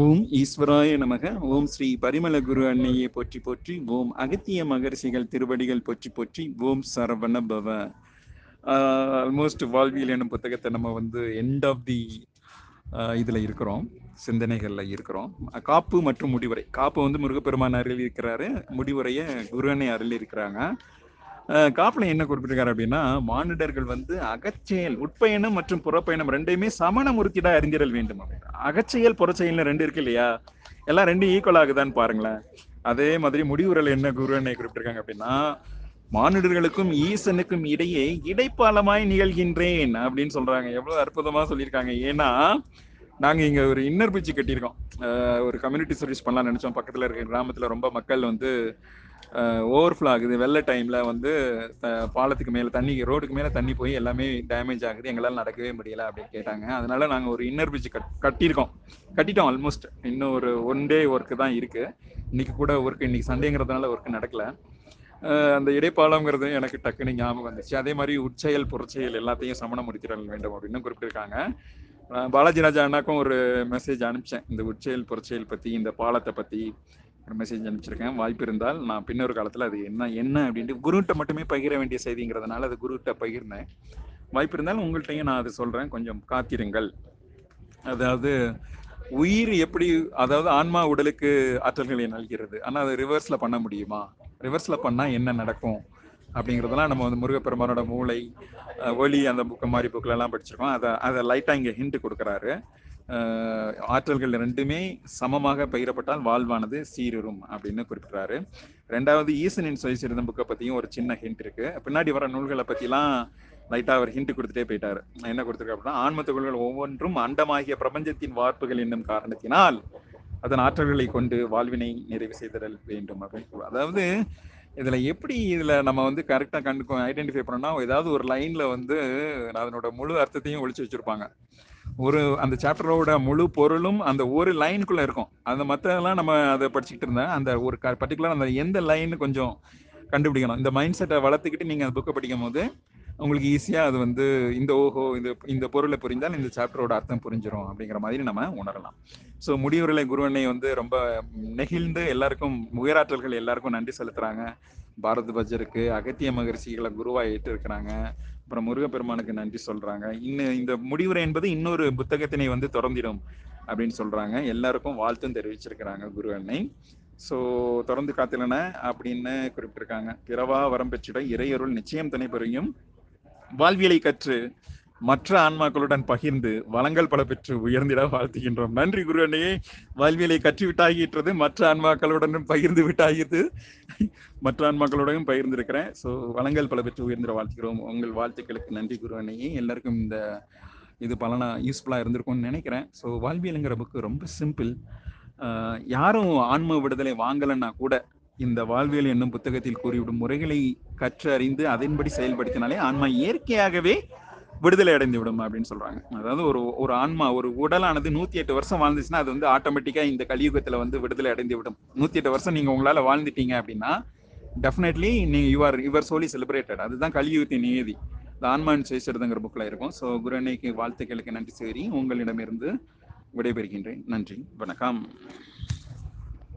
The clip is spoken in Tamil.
ஓம் ஈஸ்வராய நமக. ஓம் ஸ்ரீ பரிமள குரு அன்னையை போற்றி போற்றி. ஓம் அகத்திய மகரிஷிகள் திருவடிகள் போற்றி போற்றி. ஓம் சரவண பவ ஆல்மோஸ்ட் வாழ்வியல் என்னும் புத்தகத்தை நம்ம வந்து எண்ட் ஆஃப் தி இதில் இருக்கிறோம். சிந்தனைகளில் இருக்கிறோம். காப்பு மற்றும் முடிவுரை. காப்பு வந்து முருகப்பெருமான் அருள் இருக்கிறாரு முடிவுரையை குரு அன்னை அருள் இருக்கிறாங்க காப்புல என்ன குறிப்பிட்டிருக்காரு அப்படின்னா மானிடர்கள் வந்து அகச்செயல் உட்பயணம் மற்றும் புறப்பயணம் ரெண்டையுமே சமணமுறுத்திட அறிந்திரல் வேண்டும் அகச்செயல் புறச்செயல்னு ரெண்டு இருக்கு இல்லையா? எல்லாம் ரெண்டும் ஈக்குவல் ஆகுதான்னு பாருங்களேன். அதே மாதிரி முடிவுரல் என்ன குரு என்ன குறிப்பிட்டிருக்காங்க அப்படின்னா மானிடர்களுக்கும் ஈசனுக்கும் இடையே இடைப்பாலமாய் நிகழ்கின்றேன் அப்படின்னு சொல்றாங்க. எவ்வளவு அற்புதமா சொல்லியிருக்காங்க. ஏன்னா நாங்க இங்க ஒரு இன்னர் பிரிட்ஜ் கட்டியிருக்கோம். ஒரு கம்யூனிட்டி சர்வீஸ் பண்ணலாம்னு நினைச்சோம். பக்கத்துல இருக்க கிராமத்துல ரொம்ப மக்கள் வந்து ஓவர்ஃப்ளோ ஆகுது. வெள்ள டைம்ல வந்து பாலத்துக்கு மேல தண்ணி ரோடுக்கு மேல தண்ணி போய் எல்லாமே டேமேஜ் ஆகுது. எங்களால நடக்கவே முடியல அப்படின்னு கேட்டாங்க. அதனால நாங்க ஒரு இன்னர் பிரிட்ஜ் கட் கட்டியிருக்கோம். கட்டிட்டோம் ஆல்மோஸ்ட் இன்னும் ஒரு ஒன் டே ஒர்க் தான் இருக்கு. இன்னைக்கு கூட ஒர்க் இன்னைக்கு சண்டேங்கிறதுனால ஒர்க் நடக்கல. அந்த இடைப்பாலம்ங்கிறது எனக்கு டக்குன்னு ஞாபகம் வந்துச்சு. அதே மாதிரி உற்செயல் புறச்செயல் எல்லாத்தையும் சமணம் முடித்திடல் வேண்டும் அப்படின்னு குறிப்பிட்டிருக்காங்க. பாலாஜி ராஜா அண்ணாக்கும் ஒரு மெசேஜ் அனுப்பிச்சேன். இந்த உற்செயல் புறச்செயல் பத்தி இந்த பாலத்தை பத்தி. ஒரு மெசேஜ் அனுப்பிச்சிருக்கேன். வாய்ப்பு இருந்தால் நான் பின்னொரு காலத்துல அது என்ன என்ன அப்படின்ட்டு குருகிட்ட மட்டுமே பகிர வேண்டிய செய்திங்கிறதுனால அது குருகிட்ட பகிர்ந்தேன். வாய்ப்பு இருந்தாலும் உங்கள்கிட்டயும் நான் அது சொல்றேன். கொஞ்சம் காத்திருங்கள். அதாவது உயிர் எப்படி அதாவது ஆன்மா உடலுக்கு ஆற்றல்களை நல்கிறது. ஆனால் அது ரிவர்ஸ்ல பண்ண முடியுமா? ரிவர்ஸ்ல பண்ணா என்ன நடக்கும்? அப்படிங்கிறதெல்லாம் நம்ம வந்து முருகப்பெருமானோட மூளை ஒலி ஒளி அந்த புக்கு மாதிரி புக்கில் எல்லாம் படிச்சிருக்கோம். அதை அதை லைட்டாக இங்கே ஹிண்ட் கொடுக்குறாரு. ஆற்றல்கள் ரெண்டுமே சமமாக பயிரப்பட்டால் வாழ்வானது சீரும் அப்படின்னு குறிப்பிட்றாரு. ரெண்டாவது ஈசனின் சுயசிரிதம் புக்கை பற்றியும் ஒரு சின்ன ஹிண்ட் இருக்கு. பின்னாடி வர நூல்களை பற்றிலாம் லைட்டாக அவர் ஹிண்ட் கொடுத்துட்டே போயிட்டாரு. என்ன கொடுத்துருக்காரு அப்படின்னா ஆன்ம துகள்கள் ஒவ்வொன்றும் அண்டமாகிய பிரபஞ்சத்தின் வார்ப்புகள் என்னும் காரணத்தினால் அதன் ஆற்றல்களை கொண்டு வாழ்வினை நிறைவு செய்தல் வேண்டும் அப்படின்னு அதாவது இதுல எப்படி இதுல நம்ம வந்து கரெக்டா கண்டு ஐடென்டிஃபை பண்ணோம்னா ஏதாவது ஒரு லைன்ல வந்து அதனோட முழு அர்த்தத்தையும் ஒழிச்சு வச்சிருப்பாங்க. ஒரு அந்த சாப்டரோட முழு பொருளும் அந்த ஒரு லைனுக்குள்ள இருக்கும். அந்த மத்ததெல்லாம் நம்ம அதை படிச்சுக்கிட்டு இருந்தேன் அந்த ஒரு பர்டிகுலர் அந்த எந்த லைன் கொஞ்சம் கண்டுபிடிக்கணும். இந்த மைண்ட் செட்டை வளர்த்துக்கிட்டு நீங்க அந்த புக்கை படிக்கும் போது உங்களுக்கு ஈஸியாக அது வந்து இந்த ஓஹோ இந்த இந்த பொருளை புரிந்தால் இந்த சாப்டரோட அர்த்தம் புரிஞ்சிடும் அப்படிங்கிற மாதிரி நம்ம உணரலாம். ஸோ முடிவுரை குருவனை வந்து ரொம்ப நெகிழ்ந்து எல்லாருக்கும் உயராற்றல்கள் எல்லாருக்கும் நன்றி செலுத்துகிறாங்க பாரத் பஜருக்கு அகத்திய மகரிஷிகளை குருவாக ஏற்றிருக்கிறாங்க. அப்புறம் முருகப்பெருமானுக்கு நன்றி சொல்கிறாங்க இன்னும் இந்த முடிவுரை என்பது இன்னொரு புத்தகத்தினை வந்து திறந்திடும் அப்படின்னு சொல்கிறாங்க எல்லாருக்கும் வாழ்த்தும் தெரிவிச்சிருக்கிறாங்க குரு அன்னை ஸோ தொடர்ந்து காத்திலன அப்படின்னு குறிப்பிட்டிருக்காங்க. பிறவா வரம் பெற்றிட இறையருள் நிச்சயம் துணை பெறும். வாழ்வியலை கற்று மற்ற ஆன்மாக்களுடன் பகிர்ந்து வளங்கள் பல பெற்று உயர்ந்திட வாழ்த்துகின்றோம். நன்றி குரு அண்ணையே வாழ்வியலை கற்று விட்டாகிட்டது மற்ற ஆன்மாக்களுடனும் பகிர்ந்து விட்டாகியது மற்ற ஆன்மாக்களுடனும் பகிர்ந்திருக்கிறேன். ஸோ வளங்கள் பல பெற்று உயர்ந்திட வாழ்த்துகிறோம். உங்கள் வாழ்த்துக்களுக்கு நன்றி குரு அண்ணையே எல்லாருக்கும் இந்த இது பலனா யூஸ்ஃபுல்லாக இருந்திருக்கும்னு நினைக்கிறேன். ஸோ வாழ்வியலுங்கிற புக்கு ரொம்ப சிம்பிள் யாரும் ஆன்ம விடுதலை வாங்கலைன்னா கூட இந்த வாழ்வியல் என்னும் புத்தகத்தில் கூறிவிடும் முறைகளை கற்று அறிந்து அதன்படி செயல்படுத்தினாலே ஆன்மா இயற்கையாகவே விடுதலை அடைந்து விடும் அப்படின்னு சொல்றாங்க. அதாவது ஒரு ஒரு ஆன்மா ஒரு உடலானது நூத்தி எட்டு வருஷம் வாழ்ந்துச்சுன்னா அது வந்து ஆட்டோமேட்டிக்கா இந்த கலியுகத்துல வந்து விடுதலை அடைந்து விடும் நூத்தி எட்டு வருஷம் நீங்க உங்களால வாழ்ந்துட்டீங்க அப்படின்னா டெஃபினெட்லி நீங்க யூஆர் யுவர் சோலி செலிப்ரேட்டட் அதுதான் கலியுகத்தின் நியதி. இந்த ஆன்மான் சேஷருதுங்கிற புக்ல இருக்கும். ஸோ குரு அன்னைக்கு வாழ்த்துக்களுக்கு நன்றி சேரி. உங்களிடமிருந்து விடைபெறுகின்றேன். நன்றி. வணக்கம்.